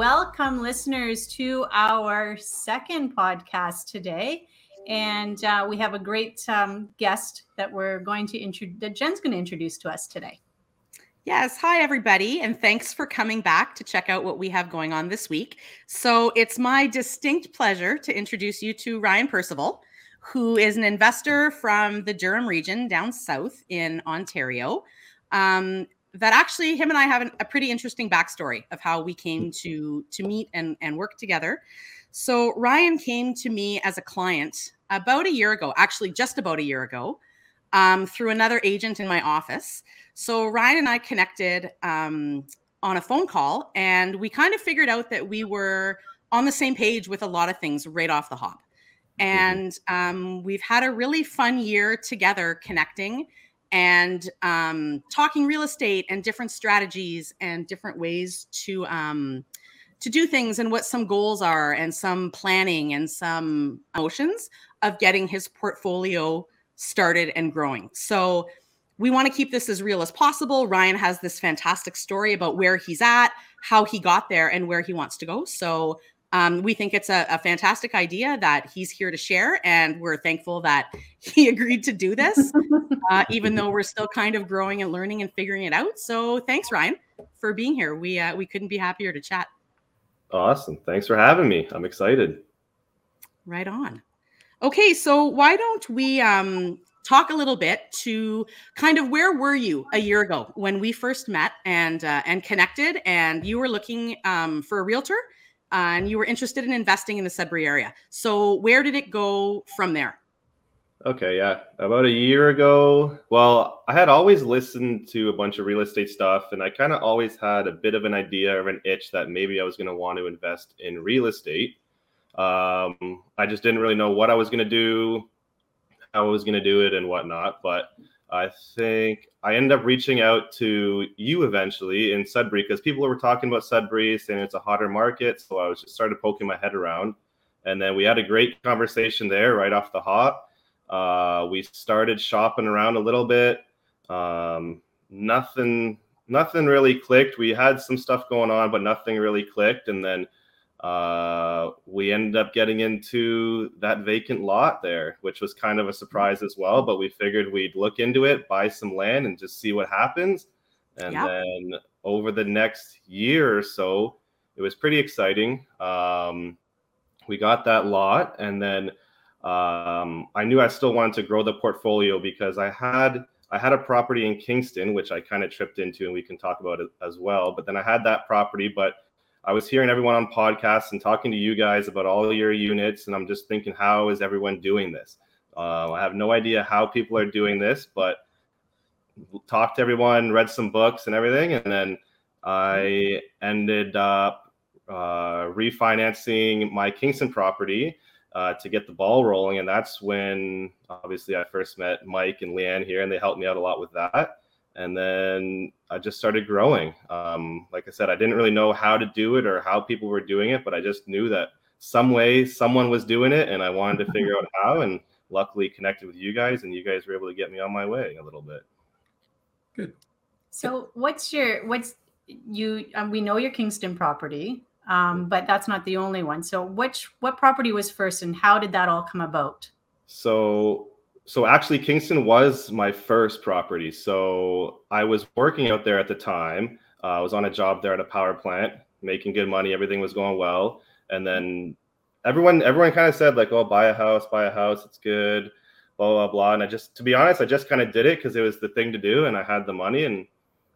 welcome listeners to our second podcast today. And uh, we have a great um, guest that we're going to introduce, that Jen's going to introduce to us today. Yes. Hi, everybody. And thanks for coming back to check out what we have going on this week. So it's my distinct pleasure to introduce you to Ryan Percival, who is an investor from the Durham region down south in Ontario. Um, that actually him and I have an, a pretty interesting backstory of how we came to to meet and and work together. So Ryan came to me as a client about a year ago, actually just about a year ago, um, through another agent in my office. So Ryan and I connected um, on a phone call, and we kind of figured out that we were on the same page with a lot of things right off the hop. Mm-hmm. And um, we've had a really fun year together connecting and um, talking real estate and different strategies and different ways to um, to do things and what some goals are and some planning and some motions of getting his portfolio started and growing. So we want to keep this as real as possible. Ryan has this fantastic story about where he's at, how he got there, and where he wants to go. So um, we think it's a, a, fantastic idea that he's here to share, and we're thankful that he agreed to do this, uh, even though we're still kind of growing and learning and figuring it out. So, thanks, Ryan, for being here. We uh, we couldn't be happier to chat. Awesome! Thanks for having me. I'm excited. Right on. Okay, so why don't we um, talk a little bit to kind of where were you a year ago when we first met and uh, and connected, and you were looking um, for a realtor and you were interested in investing in the Sudbury area. So where did it go from there? Okay, yeah. About a year ago, well, I had always listened to a bunch of real estate stuff and I kind of always had a bit of an idea of an itch that maybe I was going to want to invest in real estate. Um, I just didn't really know what I was going to do, how I was going to do it, and whatnot. But I think I ended up reaching out to you eventually in Sudbury because people were talking about Sudbury, saying it's a hotter market. So I was just started poking my head around, and then we had a great conversation there right off the hop. Uh, we started shopping around a little bit. Um, nothing, nothing really clicked. We had some stuff going on, but nothing really clicked. And then uh, we ended up getting into that vacant lot there, which was kind of a surprise as well. But we figured we'd look into it, buy some land, and just see what happens. And yep. then over the next year or so, it was pretty exciting. Um, we got that lot, and then um, I knew I still wanted to grow the portfolio because I had I had a property in Kingston, which I kind of tripped into, and we can talk about it as well. But then I had that property, but I was hearing everyone on podcasts and talking to you guys about all your units, and I'm just thinking, how is everyone doing this? Uh, I have no idea how people are doing this, but talked to everyone, read some books and everything, and then I ended up uh, refinancing my Kingston property uh, to get the ball rolling, and that's when obviously I first met Mike and Lee-Anne here, and they helped me out a lot with that and then I just started growing. Um, like I said, I didn't really know how to do it or how people were doing it, but I just knew that some way someone was doing it, and I wanted to figure out how. And luckily, connected with you guys, and you guys were able to get me on my way a little bit. Good. So, what's your what's you? Um, we know your Kingston property, um, but that's not the only one. So, which what property was first, and how did that all come about? So so actually kingston was my first property. So i was working out there at the time. Uh, i was on a job there at a power plant making good money. Everything was going well. And then everyone everyone kind of said like oh buy a house buy a house. It's good blah blah blah. And i just to be honest i just kind of did it because it was the thing to do and i had the money and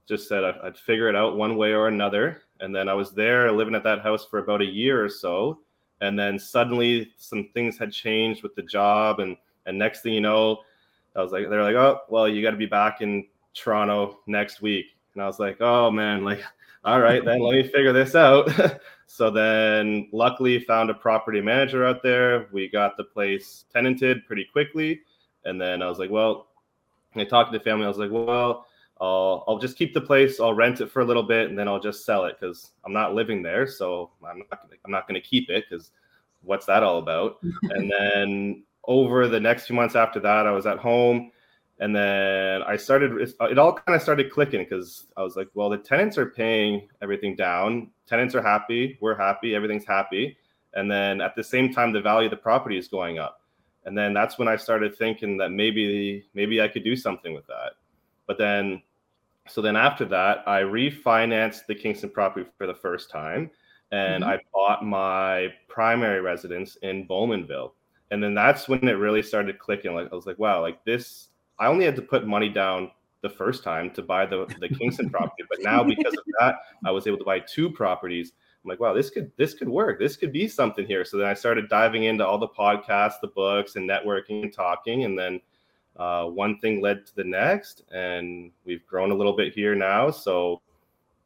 just said I'd, I'd figure it out one way or another. And then i was there living at that house for about a year or so. And then suddenly some things had changed with the job and and next thing you know, I was like, they're like, oh, well, you got to be back in Toronto next week. And I was like, oh man, like, all right, then let me figure this out. so then luckily found a property manager out there. We got the place tenanted pretty quickly. And then I was like, well, I talked to the family. I was like, well, I'll, I'll just keep the place. I'll rent it for a little bit and then I'll just sell it because I'm not living there. So I'm not, gonna, I'm not going to keep it because what's that all about? and then over the next few months after that, I was at home And then I started, it all kind of started clicking because I was like, well, the tenants are paying everything down. Tenants are happy. We're happy. Everything's happy. And then at the same time, the value of the property is going up. And then that's when I started thinking that maybe, maybe I could do something with that. But then, so then after that, I refinanced the Kingston property for the first time and mm-hmm. I bought my primary residence in Bowmanville. And then that's when it really started clicking. Like I was like, wow, like this I only had to put money down the first time to buy the, the Kingston property, but now because of that, I was able to buy two properties. I'm like, wow, this could this could work. This could be something here. So then I started diving into all the podcasts, the books, and networking and talking, and then uh, one thing led to the next, and we've grown a little bit here now. So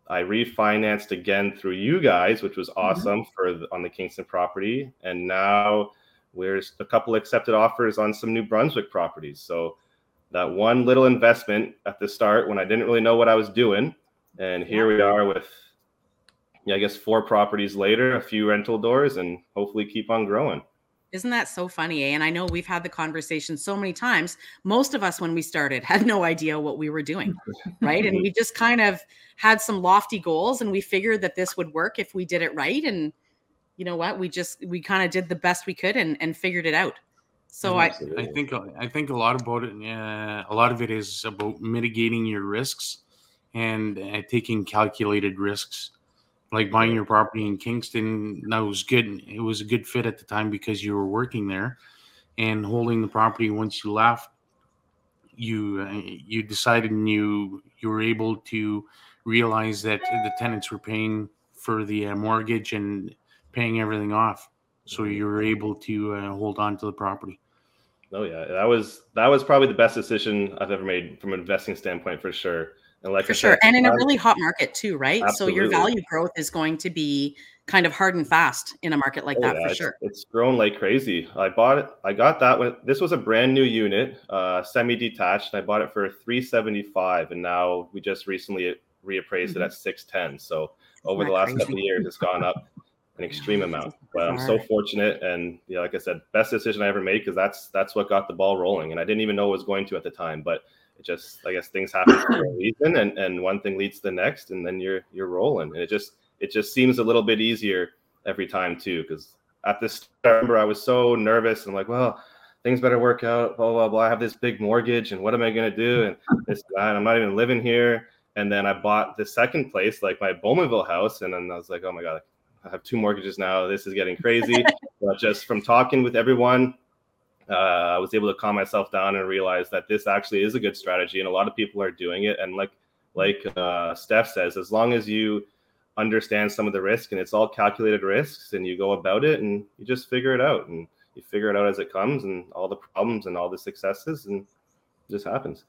I refinanced again through you guys, which was mm-hmm. awesome mm-hmm. for the, on the Kingston property, and now there's a couple accepted offers on some New Brunswick properties. So that one little investment at the start when I didn't really know what I was doing. And here we are with, yeah, I guess four properties later, a few rental doors, and hopefully keep on growing. Isn't that so funny? Eh? And I know we've had the conversation so many times. Most of us, when we started, had no idea what we were doing, right? and we just kind of had some lofty goals, and we figured that this would work if we did it right. And you know what? We just we kind of did the best we could and and figured it out. So I, I think I think a lot about it. Yeah, a lot of it is about mitigating your risks and uh, taking calculated risks. Like buying your property in Kingston, that was good. It was a good fit at the time because you were working there, and holding the property once you left. You uh, you decided and you you were able to realize that the tenants were paying for the uh, mortgage and paying everything off so you were able to uh, hold on to the property. Oh yeah, that was that was probably the best decision I've ever made from an investing standpoint for sure. And like for sure, said, and in a really hot market too, right? Absolutely. So your value growth is going to be kind of hard and fast in a market like oh, that yeah, for it's, sure. It's grown like crazy. I bought it. I got that when this was a brand new unit, uh, semi-detached. I bought it for 375, and now we just recently reappraised mm-hmm. it at 610. So over the last crazy? couple of years, it's gone up an extreme amount. But I'm so fortunate, and yeah, like I said, best decision I ever made because that's that's what got the ball rolling, and I didn't even know it was going to at the time, but it just I guess things happen for a reason, and and one thing leads to the next, and then you're you're rolling, and it just it just seems a little bit easier every time too, because at this I remember I was so nervous and like, well, things better work out, blah blah blah. I have this big mortgage, and what am I gonna do? And this that I'm not even living here. And then I bought the second place, like my Bowmanville house, and then I was like, oh my god, I have two mortgages now. This is getting crazy. but just from talking with everyone, uh, I was able to calm myself down and realize that this actually is a good strategy, and a lot of people are doing it. And like like uh, Steff says, as long as you understand some of the risk and it's all calculated risks, and you go about it and you just figure it out, and you figure it out as it comes, and all the problems and all the successes, and it just happens.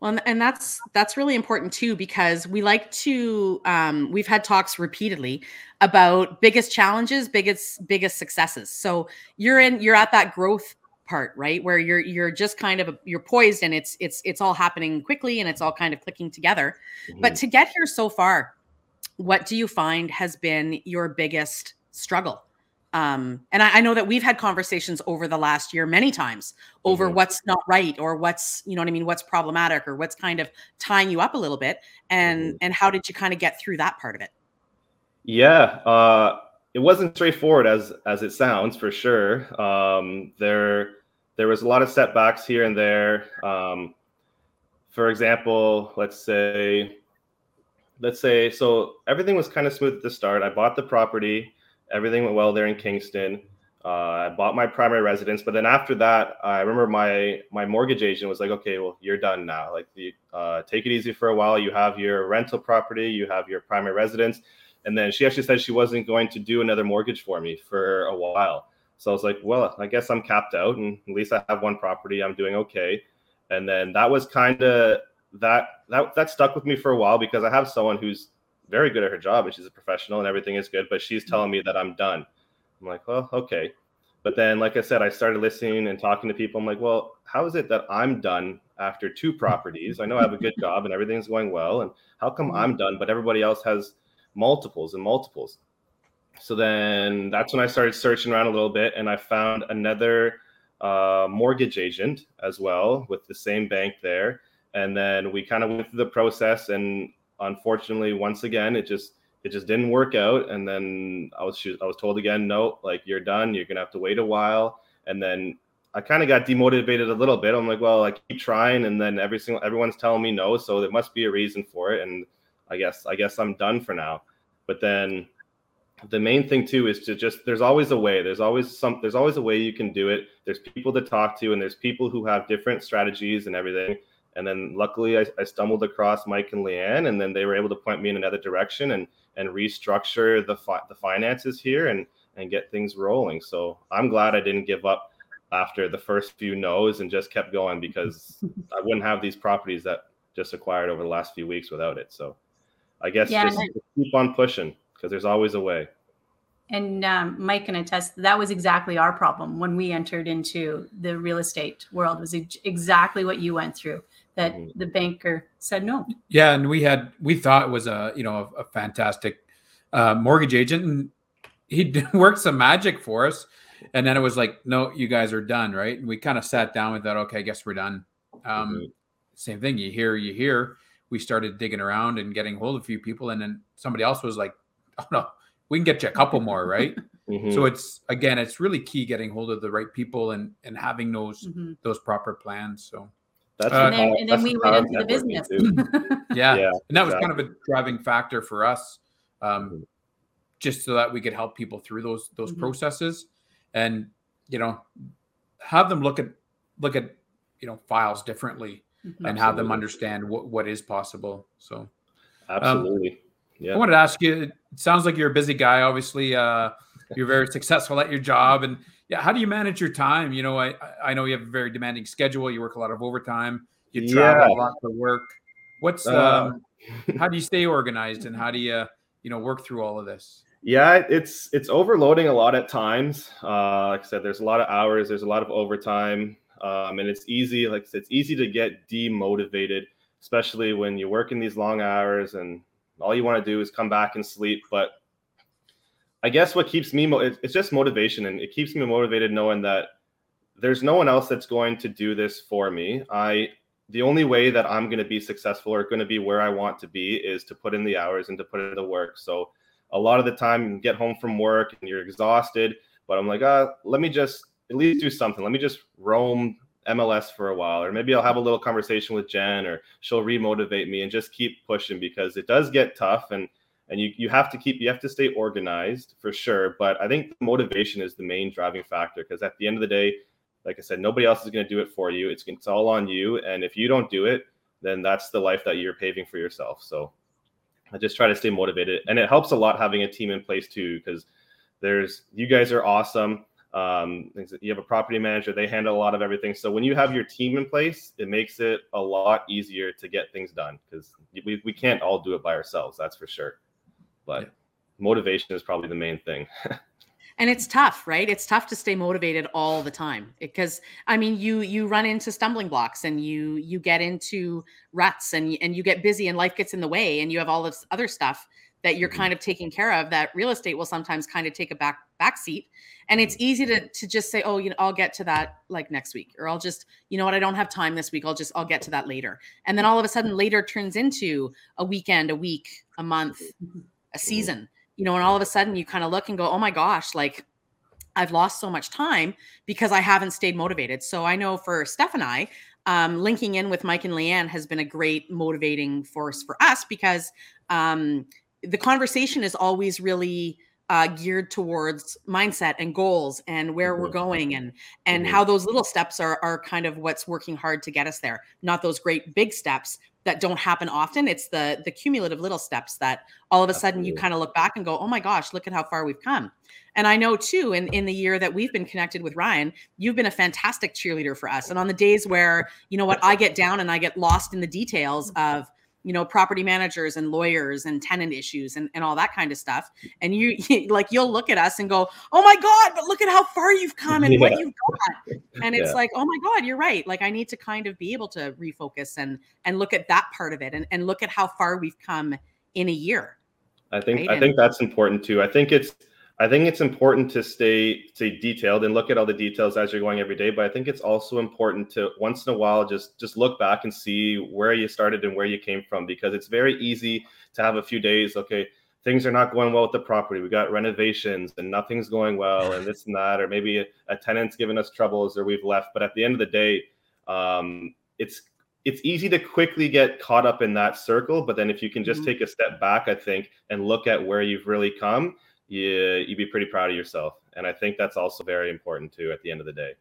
Well, and that's that's really important too because we like to um, we've had talks repeatedly about biggest challenges, biggest biggest successes. So you're in you're at that growth part, right, where you're you're just kind of you're poised and it's it's it's all happening quickly and it's all kind of clicking together. Mm-hmm. But to get here so far, what do you find has been your biggest struggle? Um, and I, I, know that we've had conversations over the last year many times over mm-hmm. what's not right or what's you know what I mean, what's problematic or what's kind of tying you up a little bit, and mm-hmm. and how did you kind of get through that part of it? Yeah, uh, it wasn't straightforward as as it sounds for sure. Um, there there was a lot of setbacks here and there. Um, for example, let's say let's say so everything was kind of smooth at the start. I bought the property everything went well there in Kingston. Uh, I bought my primary residence, but then after that, I remember my my mortgage agent was like, "Okay, well, you're done now. Like, the, uh, take it easy for a while. You have your rental property, you have your primary residence." And then she actually said she wasn't going to do another mortgage for me for a while. So I was like, "Well, I guess I'm capped out, and at least I have one property. I'm doing okay." And then that was kind of that that that stuck with me for a while because I have someone who's very good at her job and she's a professional and everything is good, but she's telling me that I'm done. I'm like, well, okay. But then, like I said, I started listening and talking to people. I'm like, well, how is it that I'm done after two properties? I know I have a good job and everything's going well. And how come mm-hmm. I'm done, but everybody else has multiples and multiples? So then that's when I started searching around a little bit and I found another a mortgage agent as well with the same bank there. And then we kind of went through the process, and unfortunately, once again, it just it just didn't work out. And then I was I was told again, no, like you're done. You're gonna have to wait a while. And then I kind of got demotivated a little bit. I'm like, well, I keep trying, and then every single everyone's telling me no, so there must be a reason for it. And I guess I guess I'm done for now. But then the main thing too is to just there's always a way. There's always some there's always a way you can do it. There's people to talk to, and there's people who have different strategies and everything. And then luckily I, I stumbled across Mike and Lee-Anne, and then they were able to point me in another direction and and restructure the fi- the finances here and and get things rolling. So I'm glad I didn't give up after the first few no's and just kept going because I wouldn't have these properties that just acquired over the last few weeks without it. So I guess Yeah, just keep on pushing because there's always a way. And um, Mike can attest that was exactly our problem when we entered into the real estate world. Was ex- exactly what you went through. That Mhm. the banker said no. Yeah, and we had we thought it was a you know a, a fantastic uh, mortgage agent, and he worked some magic for us. And then it was like, no, you guys are done, right? And we kind of sat down with that. Okay, I guess we're done. Um, Mhm. Same thing. You hear, you hear. We started digging around and getting hold of a few people, and then somebody else was like, "Oh no, we can get you a couple more, right?" Mhm. So it's again, it's really key getting hold of the right people and and having those Mhm. those proper plans. So that's Uh, And then, power- and that's then we went into the business. yeah, Yeah, and that was kind of a driving factor for us um, Mhm. just so that we could help people through those those Mhm. processes and you know have them look at look at you know files differently Mhm. and have them understand what what is possible so Absolutely. yeah. i wanted to ask you it sounds like you're a busy guy obviously uh you're very successful at your job and yeah how do you manage your time you know i i know you have a very demanding schedule you work a lot of overtime you travel a lot for work what's Uh, um how do you stay organized and how do you you know work through all of this Yeah, it's it's overloading a lot at times. Uh, like I said, there's a lot of hours, there's a lot of overtime, um, and it's easy. Like said, it's easy to get demotivated, especially when you work in these long hours and all you want to do is come back and sleep. But I guess what keeps me mo- it's just motivation, and it keeps me motivated knowing that there's no one else that's going to do this for me. I the only way that I'm going to be successful or going to be where I want to be is to put in the hours and to put in the work. So a lot of the time you get home from work and you're exhausted, but I'm like, uh, let me just at least do something. Let me just roam MLS for a while, or maybe I'll have a little conversation with Jen, or she'll remotivate me and just keep pushing because it does get tough and and you you have to keep you have to stay organized for sure. But I think motivation is the main driving factor because at the end of the day, like I said, nobody else is going to do it for you. It's it's all on you, and if you don't do it, then that's the life that you're paving for yourself. So I just try to stay motivated, and it helps a lot having a team in place too, because there's you guys are awesome. Um, you have a property manager; they handle a lot of everything. So when you have your team in place, it makes it a lot easier to get things done because we we can't all do it by ourselves. That's for sure. But motivation is probably the main thing. and it's tough right? It's tough to stay motivated all the time because i mean you you run into stumbling blocks and you you get into ruts and and you get busy and life gets in the way and you have all this other stuff that you're Mhm. kind of taking care of that real estate will sometimes kind of take a back back seat. And it's easy to to just say oh you know i'll get to that like next week or i'll just you know what i don't have time this week i'll just i'll get to that later. And then all of a sudden later turns into a weekend a week a month a season you know and all of a sudden you kind of look and go oh my gosh like i've lost so much time because i haven't stayed motivated so i know for steph and i um, linking in with mike and leanne has been a great motivating force for us because um, the conversation is always really uh, geared towards mindset and goals and where we're Mhm. going and and Mhm. how those little steps are are kind of what's working hard to get us there not those great big steps that don't happen often it's the the cumulative little steps that all of a sudden you kind of look back and go oh my gosh look at how far we've come. And i know too in in the year that we've been connected with ryan you've been a fantastic cheerleader for us. And on the days where you know what i get down and i get lost in the details of you know property managers and lawyers and tenant issues and, and all that kind of stuff. And you like you'll look at us and go oh my god but look at how far you've come and what you've got. And it's Yeah. like oh my god you're right. Like i need to kind of be able to refocus and and look at that part of it and, and look at how far we've come in a year. I think Right, I and- think that's important too. I think it's I think it's important to stay stay detailed and look at all the details as you're going every day. But I think it's also important to once in a while just just look back and see where you started and where you came from because it's very easy to have a few days. Okay, things are not going well with the property. We got renovations and nothing's going well and this and that, or maybe a, a tenant's giving us troubles or we've left. But at the end of the day, um, it's it's easy to quickly get caught up in that circle. But then if you can just mm-hmm. take a step back, I think, and look at where you've really come you you'd be pretty proud of yourself. And I think that's also very important too at the end of the day.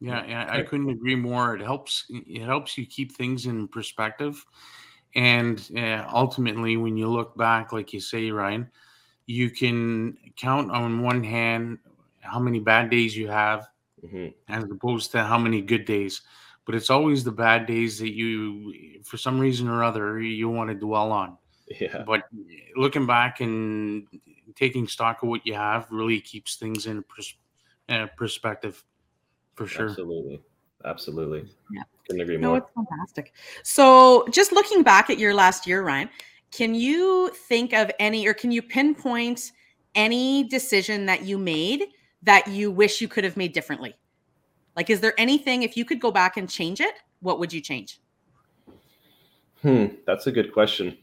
Yeah, yeah, I couldn't agree more. It helps it helps you keep things in perspective. And uh, ultimately, when you look back, like you say, Ryan, you can count on one hand how many bad days you have, mm-hmm. as opposed to how many good days. But it's always the bad days that you, for some reason or other, you want to dwell on. Yeah. But looking back and taking stock of what you have really keeps things in pers- uh, perspective for sure. Absolutely. Absolutely. Yeah. Couldn't agree no, more. it's fantastic. So, just looking back at your last year, Ryan, can you think of any or can you pinpoint any decision that you made that you wish you could have made differently? Like, is there anything, if you could go back and change it, what would you change? Hmm, that's a good question.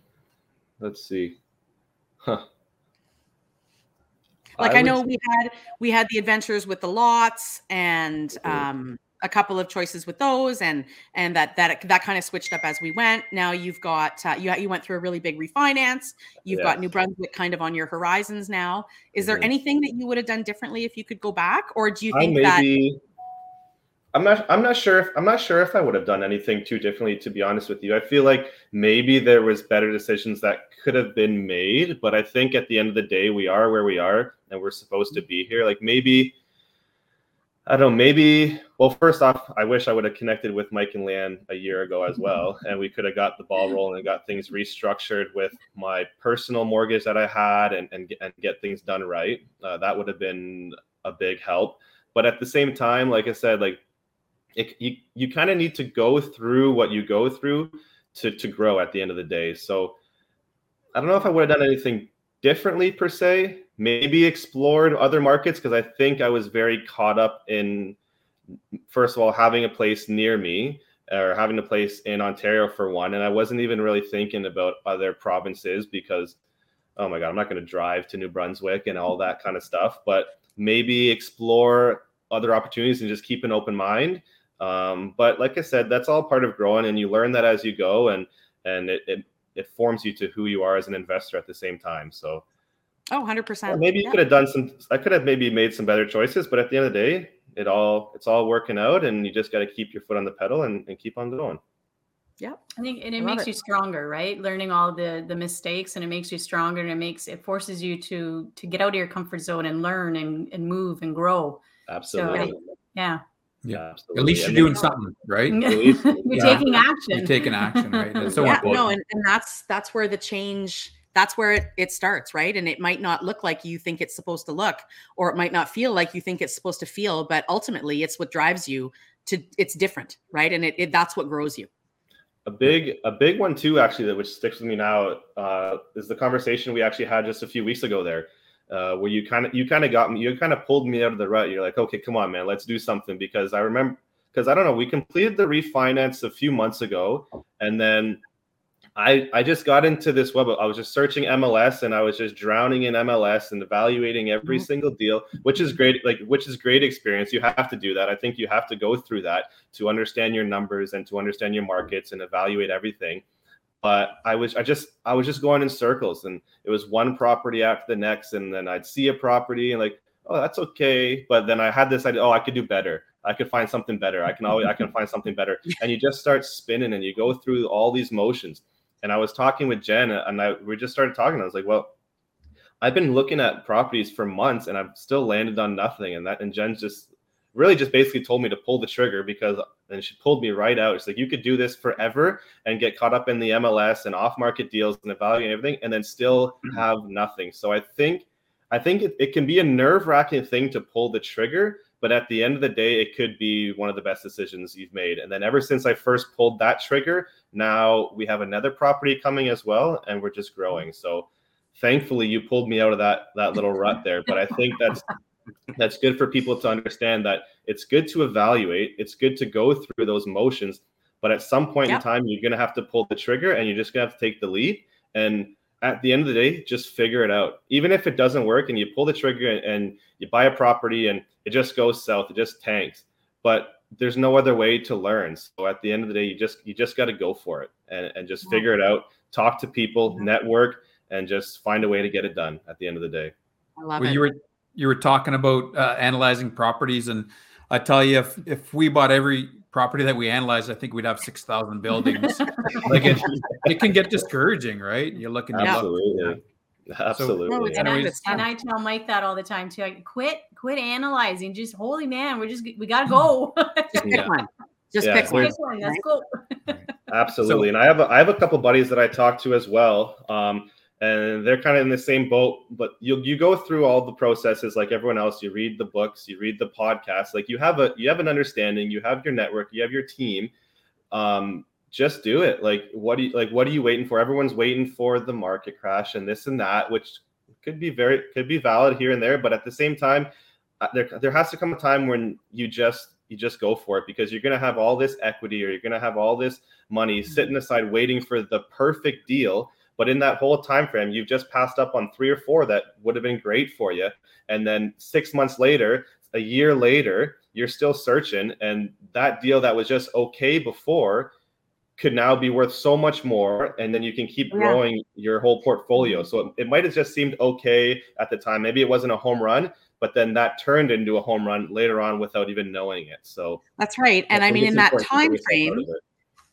Let's see. Huh. Like I, I know we had we had the adventures with the lots and um, a couple of choices with those, and and that that that kind of switched up as we went. Now you've got uh, you you went through a really big refinance. You've got New Brunswick kind of on your horizons now. Is there mm-hmm. anything that you would have done differently if you could go back, or do you think maybe, that? I'm not. I'm not sure. If, I'm not sure if I would have done anything too differently. To be honest with you, I feel like maybe there was better decisions that could have been made. But I think at the end of the day, we are where we are, and we're supposed to be here. Like maybe, I don't know. Maybe. Well, first off, I wish I would have connected with Mike and Lee-Anne a year ago as well, and we could have got the ball rolling and got things restructured with my personal mortgage that I had, and and, and get things done right. Uh, that would have been a big help. But at the same time, like I said, like it, you you kind of need to go through what you go through to to grow at the end of the day. So I don't know if I would have done anything differently per se. Maybe explored other markets because I think I was very caught up in first of all having a place near me or having a place in Ontario for one, and I wasn't even really thinking about other provinces because oh my god, I'm not going to drive to New Brunswick and all that kind of stuff. But maybe explore other opportunities and just keep an open mind um, but like I said, that's all part of growing, and you learn that as you go, and and it it, it forms you to who you are as an investor at the same time. So, oh, 100 percent. Maybe you yeah. could have done some. I could have maybe made some better choices, but at the end of the day, it all it's all working out, and you just got to keep your foot on the pedal and, and keep on going. Yeah, I think and it makes it. you stronger, right? Learning all the the mistakes, and it makes you stronger, and it makes it forces you to to get out of your comfort zone and learn and and move and grow. Absolutely. So, yeah. Yeah, absolutely. At least you're doing something, right? you're yeah. taking action. You're taking action, right? That's so yeah, important. no, and, and that's that's where the change that's where it, it starts, right? And it might not look like you think it's supposed to look, or it might not feel like you think it's supposed to feel, but ultimately it's what drives you to it's different, right? And it, it that's what grows you. A big a big one too, actually, that which sticks with me now uh, is the conversation we actually had just a few weeks ago there uh, where you kind of you kind of got me, you kind of pulled me out of the rut. You're like, okay, come on, man, let's do something because I remember because I don't know, we completed the refinance a few months ago, and then I I just got into this web. I was just searching MLS and I was just drowning in MLS and evaluating every mm-hmm. single deal, which is great. Like which is great experience. You have to do that. I think you have to go through that to understand your numbers and to understand your markets and evaluate everything but I was I just I was just going in circles and it was one property after the next and then I'd see a property and like oh that's okay but then I had this idea oh I could do better. I could find something better. I can always I can find something better. And you just start spinning and you go through all these motions. And I was talking with Jen and I we just started talking. I was like well I've been looking at properties for months and I've still landed on nothing and that and Jen's just really just basically told me to pull the trigger because and she pulled me right out. She's like, you could do this forever and get caught up in the MLS and off market deals and evaluating everything and then still mm-hmm. have nothing. So I think I think it, it can be a nerve wracking thing to pull the trigger, but at the end of the day, it could be one of the best decisions you've made. And then ever since I first pulled that trigger, now we have another property coming as well, and we're just growing. So thankfully you pulled me out of that that little rut there. But I think that's that's good for people to understand that it's good to evaluate. It's good to go through those motions, but at some point yep. in time, you're gonna have to pull the trigger and you're just gonna have to take the lead. And at the end of the day, just figure it out. Even if it doesn't work and you pull the trigger and, and you buy a property and it just goes south, it just tanks. But there's no other way to learn. So at the end of the day, you just you just got to go for it and, and just figure it out. Talk to people, network, and just find a way to get it done. At the end of the day. I love well, it. You were you were talking about uh, analyzing properties, and I tell you, if if we bought every property that we analyzed, I think we'd have six thousand buildings. like it, it can get discouraging, right? You're looking absolutely. Absolutely. So, and, I, and, I, tell Mike that all the time too. I quit, quit analyzing. Just holy man, we're just we gotta go. just pick yeah. one. Just yeah. pick, one. one. Let's. Absolutely. So, and I have a, I have a couple buddies that I talk to as well. Um, and they're kind of in the same boat, but you you go through all the processes like everyone else. You read the books, you read the podcasts, like you have a you have an understanding, you have your network, you have your team. Um, just do it. Like what do you like what are you waiting for? Everyone's waiting for the market crash and this and that, which could be very could be valid here and there, but at the same time, uh, there there has to come a time when you just you just go for it because you're going to have all this equity or you're going to have all this money mm-hmm. sitting aside waiting for the perfect deal but in that whole time frame, you've just passed up on three or four that would have been great for you. And then six months later, a year later, you're still searching, and that deal that was just okay before could now be worth so much more. And then you can keep growing your whole portfolio. So it, it might have just seemed okay at the time. Maybe it wasn't a home run but then that turned into a home run later on without even knowing it. So that's right. And i, I mean in that time frame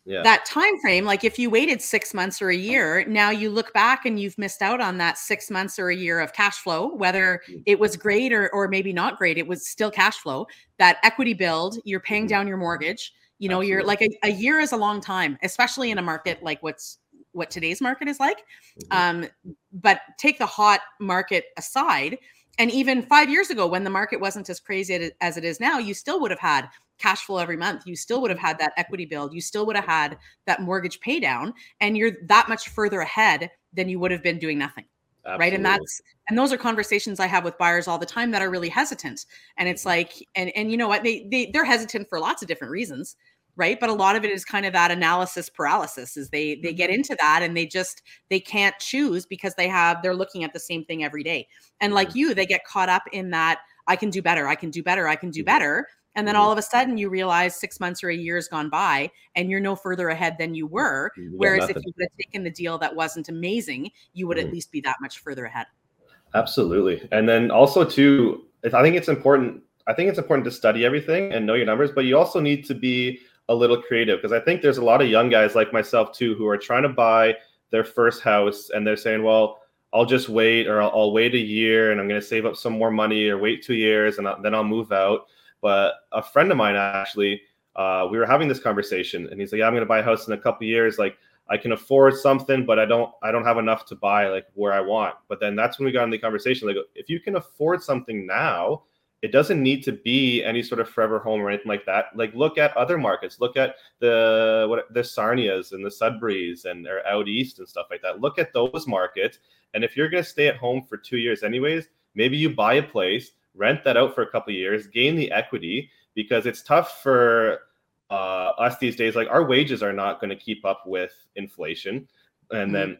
yeah. that time frame like if you waited six months or a year now you look back and you've missed out on that six months or a year of cash flow whether mm. it was great or, or maybe not great it was still cash flow that equity build you're paying mm-hmm. down your mortgage you know Absolutely. you're like a, a, year is a long time especially in a market like what's what today's market is like mm-hmm. um but take the hot market aside and even five years ago when the market wasn't as crazy as it is now you still would have had cash flow every month you still would have had that equity build you still would have had that mortgage pay down and you're that much further ahead than you would have been doing nothing Absolutely. right and that's and those are conversations i have with buyers all the time that are really hesitant and it's mm-hmm. like and and you know what they, they they're hesitant for lots of different reasons right but a lot of it is kind of that analysis paralysis is they they get mm-hmm. into that and they just they can't choose because they have they're looking at the same thing every day and like mm-hmm. you they get caught up in that i can do better i can do better i can do better and then all of a sudden you realize six months or a year has gone by and you're no further ahead than you were. You Whereas if you would have taken the deal that wasn't amazing, you would mm-hmm. at least be that much further ahead. Absolutely. And then also too, I think it's important. I think it's important to study everything and know your numbers, but you also need to be a little creative because I think there's a lot of young guys like myself too who are trying to buy their first house and they're saying, well, I'll just wait or I'll, I'll wait a year and I'm going to save up some more money or wait two years and I'll, then I'll move out. But a friend of mine actually, uh, we were having this conversation, and he's like, "Yeah, I'm going to buy a house in a couple years. Like, I can afford something, but I don't, I don't have enough to buy like where I want." But then that's when we got in the conversation. Like, if you can afford something now, it doesn't need to be any sort of forever home or anything like that. Like, look at other markets. Look at the what the Sarnias and the Sudburys and they're out east and stuff like that. Look at those markets, and if you're going to stay at home for two years anyways, maybe you buy a place rent that out for a couple years, gain the equity because it's tough for uh, us these days. Like our wages are not going to keep up with inflation, and mm-hmm. then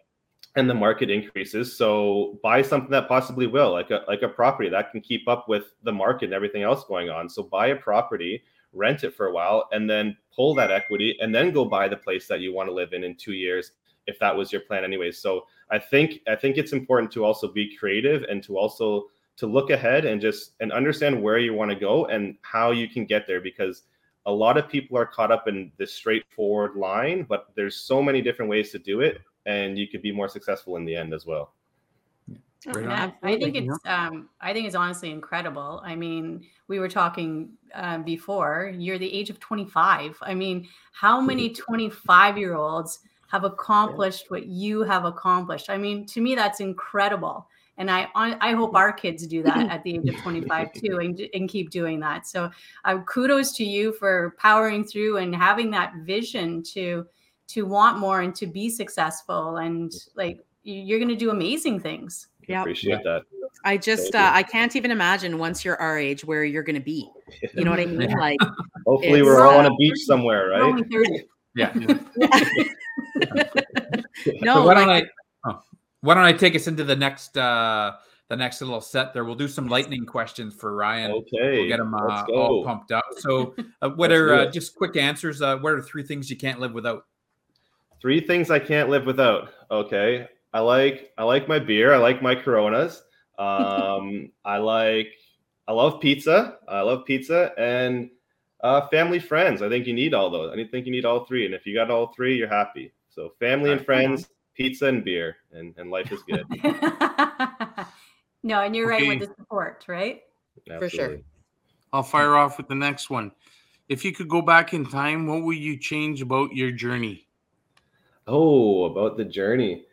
and the market increases. So buy something that possibly will, like a like a property that can keep up with the market and everything else going on. So buy a property, rent it for a while, and then pull that equity, and then go buy the place that you want to live in in two years if that was your plan anyway. so i think i think it's important to also be creative and to also to look ahead and just and understand where you want to go and how you can get there because a lot of people are caught up in this straightforward line but there's so many different ways to do it and you could be more successful in the end as well yeah, I think it's um, I think it's honestly incredible. I mean, we were talking uh, before. You're the age of 25. I mean, how many 25 year olds have accomplished what you have accomplished? I mean, to me, that's incredible and I I hope our kids do that at the age of 25 too, and, and keep doing that. So, uh, kudos to you for powering through and having that vision to to want more and to be successful. And like you're going to do amazing things. Yeah. Appreciate that. I just uh, I can't even imagine once you're our age where you're going to be. You know what I mean? Like hopefully we're all on a beach somewhere, right? Yeah. no, so why don't I why don't I take us into the next uh the next little set there. We'll do some lightning questions for Ryan. Okay. We'll get him uh, all pumped up. So, uh, what are uh, just quick answers? Uh, what are three things you can't live without? Three things I can't live without. Okay. I like I like my beer. I like my Coronas. Um, I like I love pizza. I love pizza and uh, family friends. I think you need all those. I think you need all three. And if you got all three, you're happy. So family and friends, pizza and beer, and, and life is good. no, and you're okay. right with the support, right? Absolutely. For sure. I'll fire off with the next one. If you could go back in time, what would you change about your journey? Oh, about the journey.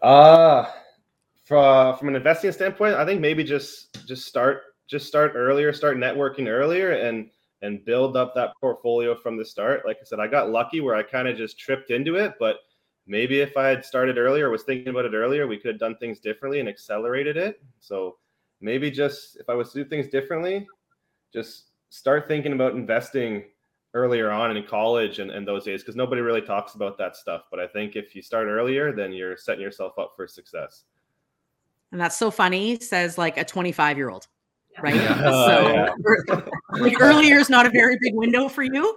Uh from from an investing standpoint, I think maybe just just start just start earlier, start networking earlier and and build up that portfolio from the start. Like I said, I got lucky where I kind of just tripped into it, but maybe if I had started earlier, was thinking about it earlier, we could have done things differently and accelerated it. So maybe just if I was to do things differently, just start thinking about investing earlier on in college and, and those days because nobody really talks about that stuff. But I think if you start earlier, then you're setting yourself up for success. And that's so funny, says like a 25 year old right? so yeah. like earlier is not a very big window for you.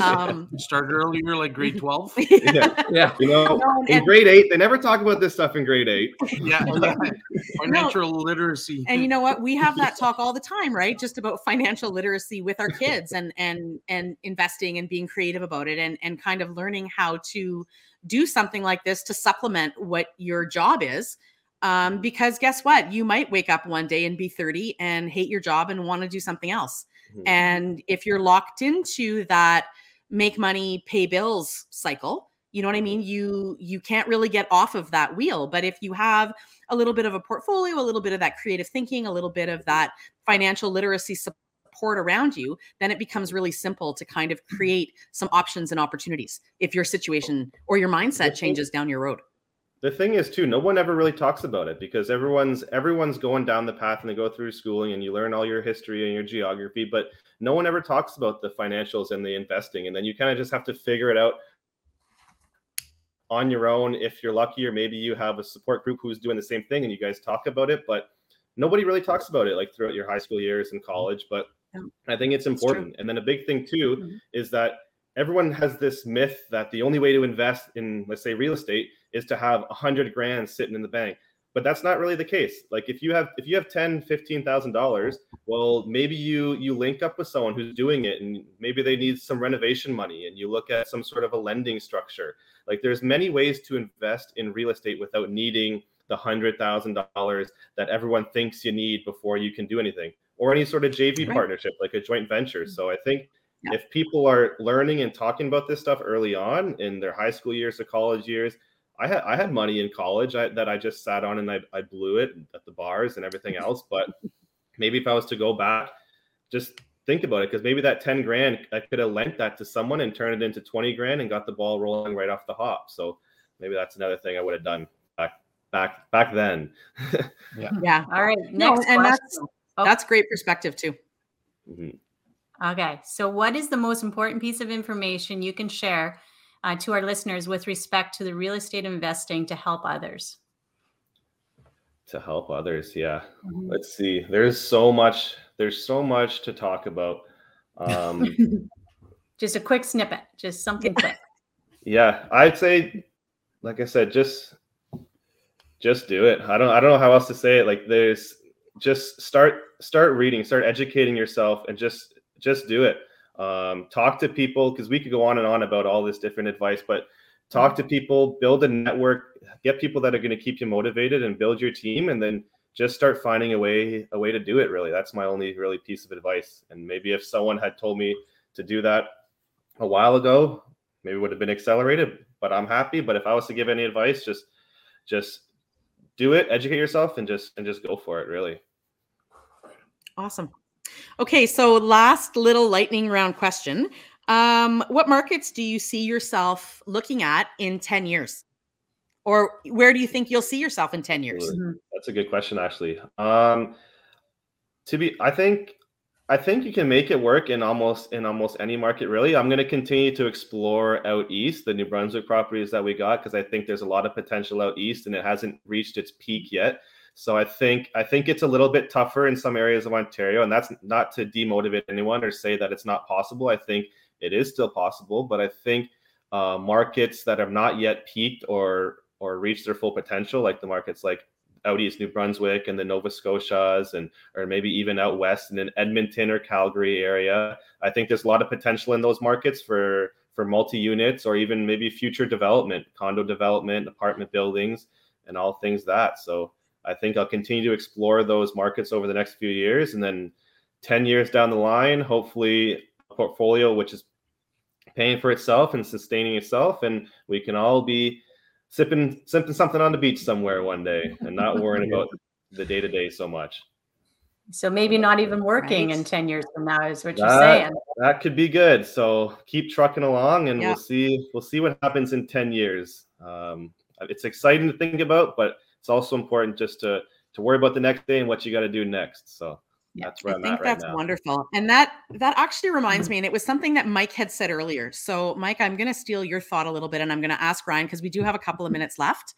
Um, Start earlier, like grade 12. yeah. yeah. You know, in grade eight, they never talk about this stuff in grade eight. Yeah. financial no. literacy. And you know what? We have that talk all the time, right? Just about financial literacy with our kids and and and investing and being creative about it and and kind of learning how to do something like this to supplement what your job is um, because guess what? You might wake up one day and be 30 and hate your job and want to do something else. Mm-hmm. And if you're locked into that make money, pay bills cycle, you know what I mean? You you can't really get off of that wheel. But if you have a little bit of a portfolio, a little bit of that creative thinking, a little bit of that financial literacy support around you, then it becomes really simple to kind of create some options and opportunities if your situation or your mindset changes down your road the thing is too no one ever really talks about it because everyone's everyone's going down the path and they go through schooling and you learn all your history and your geography but no one ever talks about the financials and the investing. And then you kind of just have to figure it out on your own. If you're lucky or maybe you have a support group who's doing the same thing and you guys talk about it but nobody really talks about it like throughout your high school years and college but i think it's important. And then a big thing too mm-hmm. is that everyone has this myth that the only way to invest in let's say real estate is to have a hundred grand sitting in the bank. But that's not really the case. Like if you have if you have 10 15 thousand dollars well maybe you you link up with someone who's doing it and maybe they need some renovation money and you look at some sort of a lending structure. Like there's many ways to invest in real estate without needing the hundred thousand dollars that everyone thinks you need before you can do anything or any sort of jv right. partnership like a joint venture. Mm-hmm. So i think yeah. if people are learning and talking about this stuff early on in their high school years or college years I had I had money in college I, that I just sat on and I, I blew it at the bars and everything else. But maybe if I was to go back, just think about it because maybe that 10 grand I could have lent that to someone and turned it into 20 grand and got the ball rolling right off the hop. So maybe that's another thing I would have done back back back then. yeah. Yeah. All right. Next no, and question. that's oh. that's great perspective too. Mm-hmm. Okay. So, what is the most important piece of information you can share uh, to our listeners with respect to the real estate investing to help others? To help others, yeah. Mm-hmm. Let's see. There's so much. There's so much to talk about. Um, just a quick snippet. Just something quick. Yeah, I'd say, like I said, just just do it. I don't. I don't know how else to say it. Like there's just start start reading, start educating yourself, and just just do it. Um, talk to people because we could go on and on about all this different advice, but talk to people, build a network, get people that are going to keep you motivated, and build your team, and then just start finding a way a way to do it. Really, that's my only really piece of advice. And maybe if someone had told me to do that a while ago, maybe would have been accelerated. But I'm happy. But if I was to give any advice, just just do it, educate yourself, and just and just go for it. Really. Awesome. Okay, so last little lightning round question. Um, what markets do you see yourself looking at in 10 years? or where do you think you'll see yourself in 10 years that's a good question actually um to be i think i think you can make it work in almost in almost any market really i'm going to continue to explore out east the new brunswick properties that we got because i think there's a lot of potential out east and it hasn't reached its peak yet so i think i think it's a little bit tougher in some areas of ontario and that's not to demotivate anyone or say that it's not possible i think it is still possible but i think uh, markets that have not yet peaked or or reached their full potential, like the markets like out east New Brunswick and the Nova Scotias and or maybe even out west in an Edmonton or Calgary area. I think there's a lot of potential in those markets for for multi units or even maybe future development, condo development, apartment buildings, and all things that. So I think I'll continue to explore those markets over the next few years, and then 10 years down the line, hopefully a portfolio which is paying for itself and sustaining itself, and we can all be sipping sipping something on the beach somewhere one day and not worrying about the day to day so much. So maybe not even working right. in 10 years from now is what that, you're saying. That could be good. So keep trucking along and yeah. we'll see we'll see what happens in 10 years. Um, it's exciting to think about, but it's also important just to to worry about the next day and what you got to do next. So yeah, that's where I I'm think that's right wonderful. And that that actually reminds me, and it was something that Mike had said earlier. So, Mike, I'm going to steal your thought a little bit, and I'm going to ask Ryan because we do have a couple of minutes left.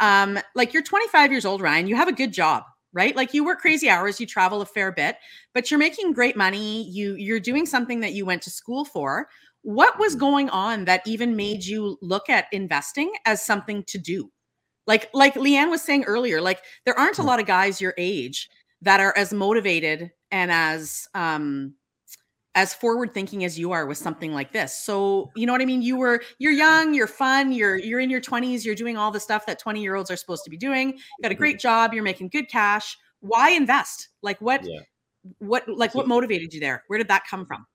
Um, like you're 25 years old, Ryan. You have a good job, right? Like you work crazy hours, you travel a fair bit, but you're making great money. You you're doing something that you went to school for. What was mm-hmm. going on that even made you look at investing as something to do? Like like Lee-Anne was saying earlier, like there aren't a mm. lot of guys your age that are as motivated and as um as forward thinking as you are with something like this. So, you know what I mean? You were you're young, you're fun, you're you're in your 20s, you're doing all the stuff that 20-year-olds are supposed to be doing. You got a great mm-hmm. job, you're making good cash. Why invest? Like what yeah. what like what motivated you there? Where did that come from?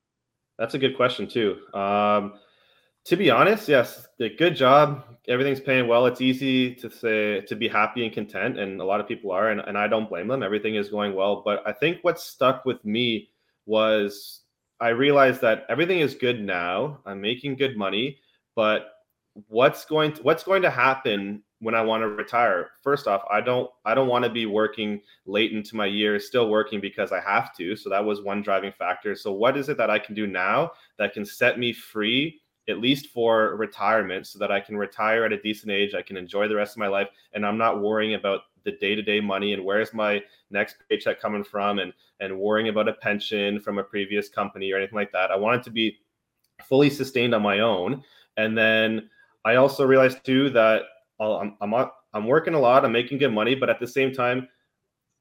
That's a good question too. Um to be honest, yes, good job. Everything's paying well. It's easy to say to be happy and content, and a lot of people are, and, and I don't blame them. Everything is going well. But I think what stuck with me was I realized that everything is good now. I'm making good money, but what's going to, what's going to happen when I want to retire? First off, I don't I don't want to be working late into my years, still working because I have to. So that was one driving factor. So what is it that I can do now that can set me free? At least for retirement so that I can retire at a decent age. I can enjoy the rest of my life and I'm not worrying about the day-to-day money and where's my next paycheck coming from and and worrying about a pension from a previous company or anything like that. I want it to be fully sustained on my own. And then I also realized too that uh, I'm I'm uh, I'm working a lot, I'm making good money, but at the same time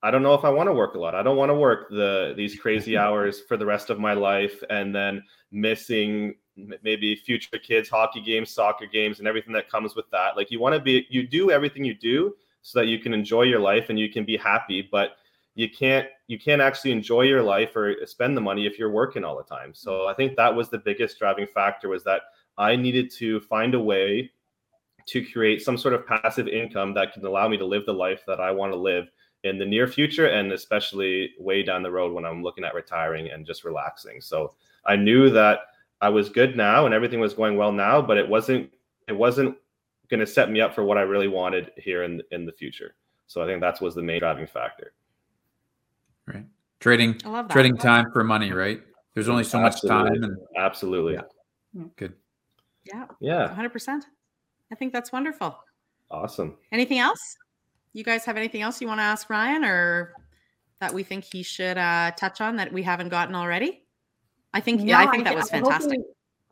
I don't know if I want to work a lot. I don't want to work the these crazy hours for the rest of my life and then missing maybe future kids hockey games soccer games and everything that comes with that. Like you want to be you do everything you do so that you can enjoy your life and you can be happy but you can't you can't actually enjoy your life or spend the money if you're working all the time. So i think that was the biggest driving factor was that i needed to find a way to create some sort of passive income that can allow me to live the life that i want to live in the near future and especially way down the road when i'm looking at retiring and just relaxing. So i knew that I was good now and everything was going well now, but it wasn't it wasn't going to set me up for what I really wanted here in in the future. So I think that was the main driving factor. Right. Trading trading time for money, right? There's only so Absolutely. much time and Absolutely. Yeah. Good. Yeah. Yeah. 100%. I think that's wonderful. Awesome. Anything else? You guys have anything else you want to ask Ryan or that we think he should uh, touch on that we haven't gotten already? I think no, yeah, I think that was fantastic.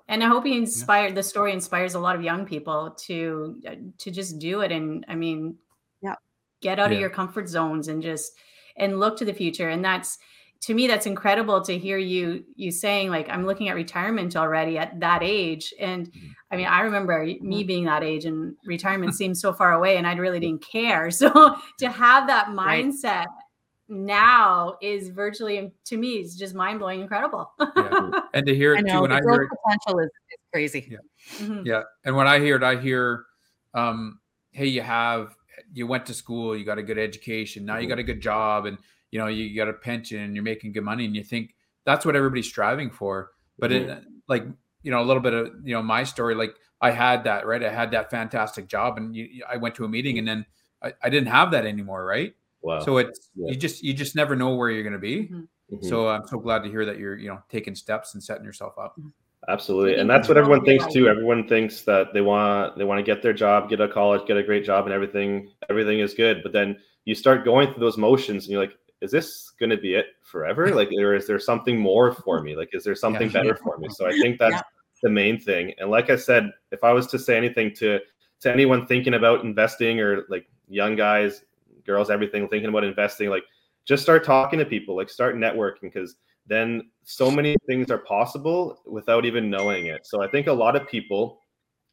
and I hope he inspired yeah. the story inspires a lot of young people to uh, to just do it. And I mean, yeah, get out yeah. of your comfort zones and just and look to the future. And that's to me, that's incredible to hear you you saying like I'm looking at retirement already at that age. And mm-hmm. I mean, I remember me mm-hmm. being that age and retirement seemed so far away, and I really didn't care. So to have that mindset. Right now is virtually to me is just mind blowing, incredible. yeah. And to hear it too, when I hear it, potential is, is crazy. Yeah, mm-hmm. yeah. And when I hear it, I hear, um, "Hey, you have you went to school, you got a good education, now you got a good job, and you know you got a pension, and you're making good money, and you think that's what everybody's striving for. But mm-hmm. it, like you know a little bit of you know my story. Like I had that right. I had that fantastic job, and you, I went to a meeting, and then I, I didn't have that anymore, right? Wow. So it's yeah. you just you just never know where you're going to be. Mm-hmm. So I'm so glad to hear that you're you know taking steps and setting yourself up. Mm-hmm. Absolutely, and that's what everyone thinks too. Everyone thinks that they want they want to get their job, get a college, get a great job, and everything everything is good. But then you start going through those motions, and you're like, is this going to be it forever? Like, or is there something more for me? Like, is there something yeah. better for me? So I think that's yeah. the main thing. And like I said, if I was to say anything to to anyone thinking about investing or like young guys, girls, everything thinking about investing, like just start talking to people, like start networking because then so many things are possible without even knowing it. So I think a lot of people,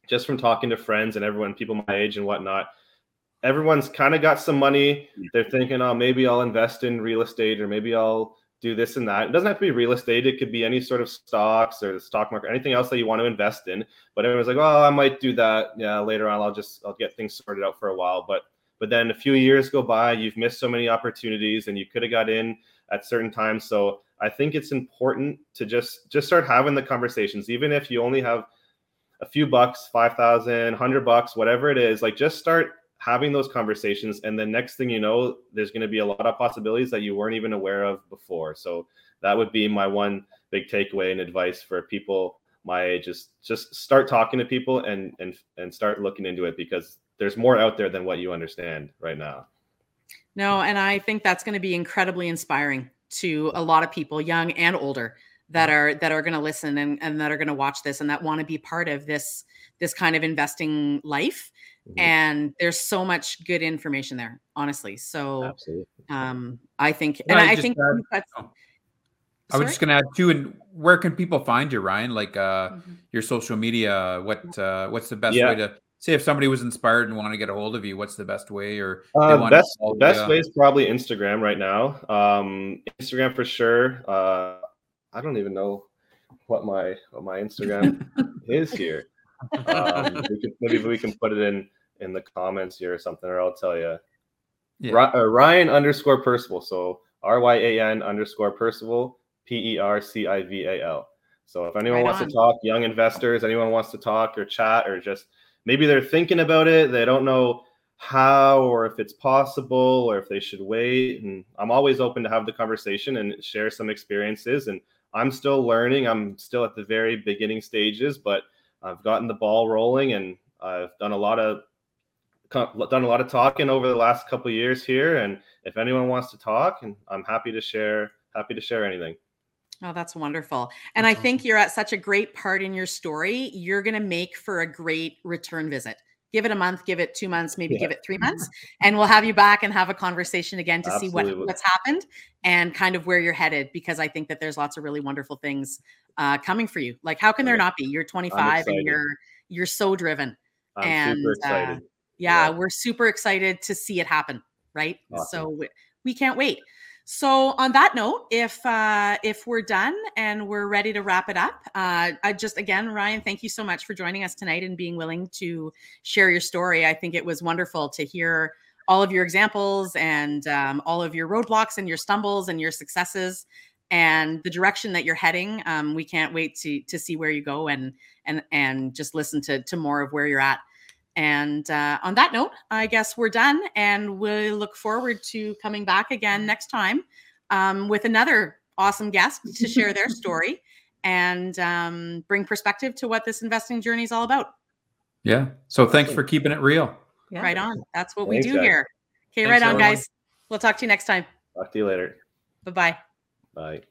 just from talking to friends and everyone, people my age and whatnot, everyone's kind of got some money. They're thinking, oh, maybe I'll invest in real estate or maybe I'll do this and that. It doesn't have to be real estate. It could be any sort of stocks or the stock market, anything else that you want to invest in. But everyone's like, oh, I might do that. Yeah, later on, I'll just I'll get things sorted out for a while. But but then a few years go by, you've missed so many opportunities, and you could have got in at certain times. So I think it's important to just just start having the conversations, even if you only have a few bucks, 5,000, 100 bucks, whatever it is, like just start having those conversations. And the next thing you know, there's going to be a lot of possibilities that you weren't even aware of before. So that would be my one big takeaway and advice for people my age is just start talking to people and and and start looking into it because there's more out there than what you understand right now. No, and I think that's going to be incredibly inspiring to a lot of people, young and older, that are that are going to listen and, and that are going to watch this and that want to be part of this this kind of investing life. Mm-hmm. And there's so much good information there, honestly. So Absolutely. um I think and I, I think add, oh. I was just gonna add too, and where can people find you, Ryan? Like uh mm-hmm. your social media, what uh what's the best yeah. way to say if somebody was inspired and want to get a hold of you, what's the best way? Or uh, best best way is probably Instagram right now. Um, Instagram for sure. Uh, I don't even know what my what my Instagram is here. Um, we could, maybe we can put it in in the comments here or something, or I'll tell you. Yeah. Uh, Ryan underscore Percival. So R Y A N underscore Percival P E R C I V A L. So if anyone right wants on. to talk, young investors, anyone wants to talk or chat or just maybe they're thinking about it they don't know how or if it's possible or if they should wait and i'm always open to have the conversation and share some experiences and i'm still learning i'm still at the very beginning stages but i've gotten the ball rolling and i've done a lot of done a lot of talking over the last couple years here and if anyone wants to talk and i'm happy to share happy to share anything Oh, that's wonderful. And I think you're at such a great part in your story. You're going to make for a great return visit. Give it a month, give it two months, maybe yeah. give it three months, and we'll have you back and have a conversation again to Absolutely. see what, what's happened and kind of where you're headed. Because I think that there's lots of really wonderful things uh, coming for you. Like, how can there not be? You're 25 and you're you're so driven. I'm and uh, yeah, yeah, we're super excited to see it happen. Right. Awesome. So we can't wait. So on that note, if uh, if we're done and we're ready to wrap it up, uh, I just again, Ryan, thank you so much for joining us tonight and being willing to share your story. I think it was wonderful to hear all of your examples and um, all of your roadblocks and your stumbles and your successes and the direction that you're heading. Um, we can't wait to to see where you go and and and just listen to to more of where you're at. And uh, on that note, I guess we're done, and we look forward to coming back again next time um, with another awesome guest to share their story and um, bring perspective to what this investing journey is all about. Yeah. So thanks for keeping it real. Yeah. Right on. That's what thanks, we do guys. here. Okay, thanks, right on, everyone. guys. We'll talk to you next time. Talk to you later. Bye-bye. Bye.